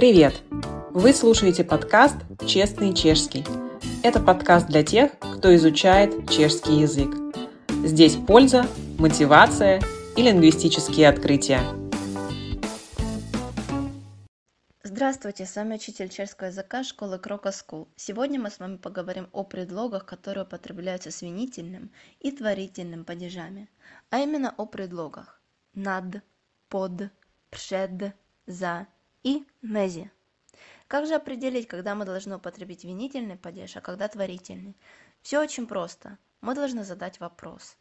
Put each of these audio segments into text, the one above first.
Привет! Вы слушаете подкаст «Честный чешский». Это подкаст для тех, кто изучает чешский язык. Здесь польза, мотивация и лингвистические открытия. Здравствуйте, с вами учитель чешского языка школы Крока School. Сегодня мы с вами поговорим о предлогах, которые употребляются с винительным и творительным падежами, а именно о предлогах над, под, пред, за и мези. Как же определить, когда мы должны употребить винительный падеж, а когда творительный? Все очень просто. Мы должны задать вопрос.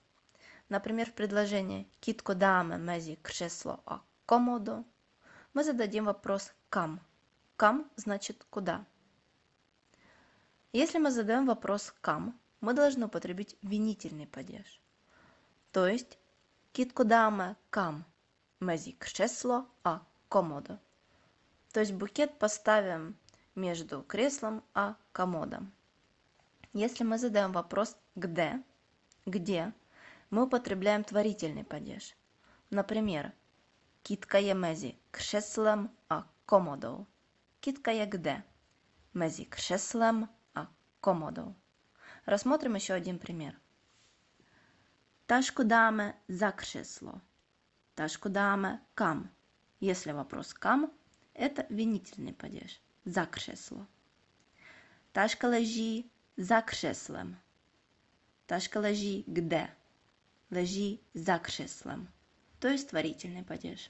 Например, в предложении «Китко даме мези кресло а комодо» мы зададим вопрос «кам». «Кам» значит «куда». Если мы задаем вопрос «кам», мы должны употребить винительный падеж. То есть «Китко даме кам мези кресло а комодо» то есть букет поставим между креслом а комодом. Если мы задаем вопрос где? Где? мы употребляем творительный падеж. Например киткає мezi креслом а комодou киткає где? Мezi креслом а комодou рассмотрим еще один пример. Ташку даме за кресло ташку даме кам? Если вопрос кам это винительный падеж. За кресло. Ташка за креслом. Ташка лежи где? Лежи за креслом. То есть творительный падеж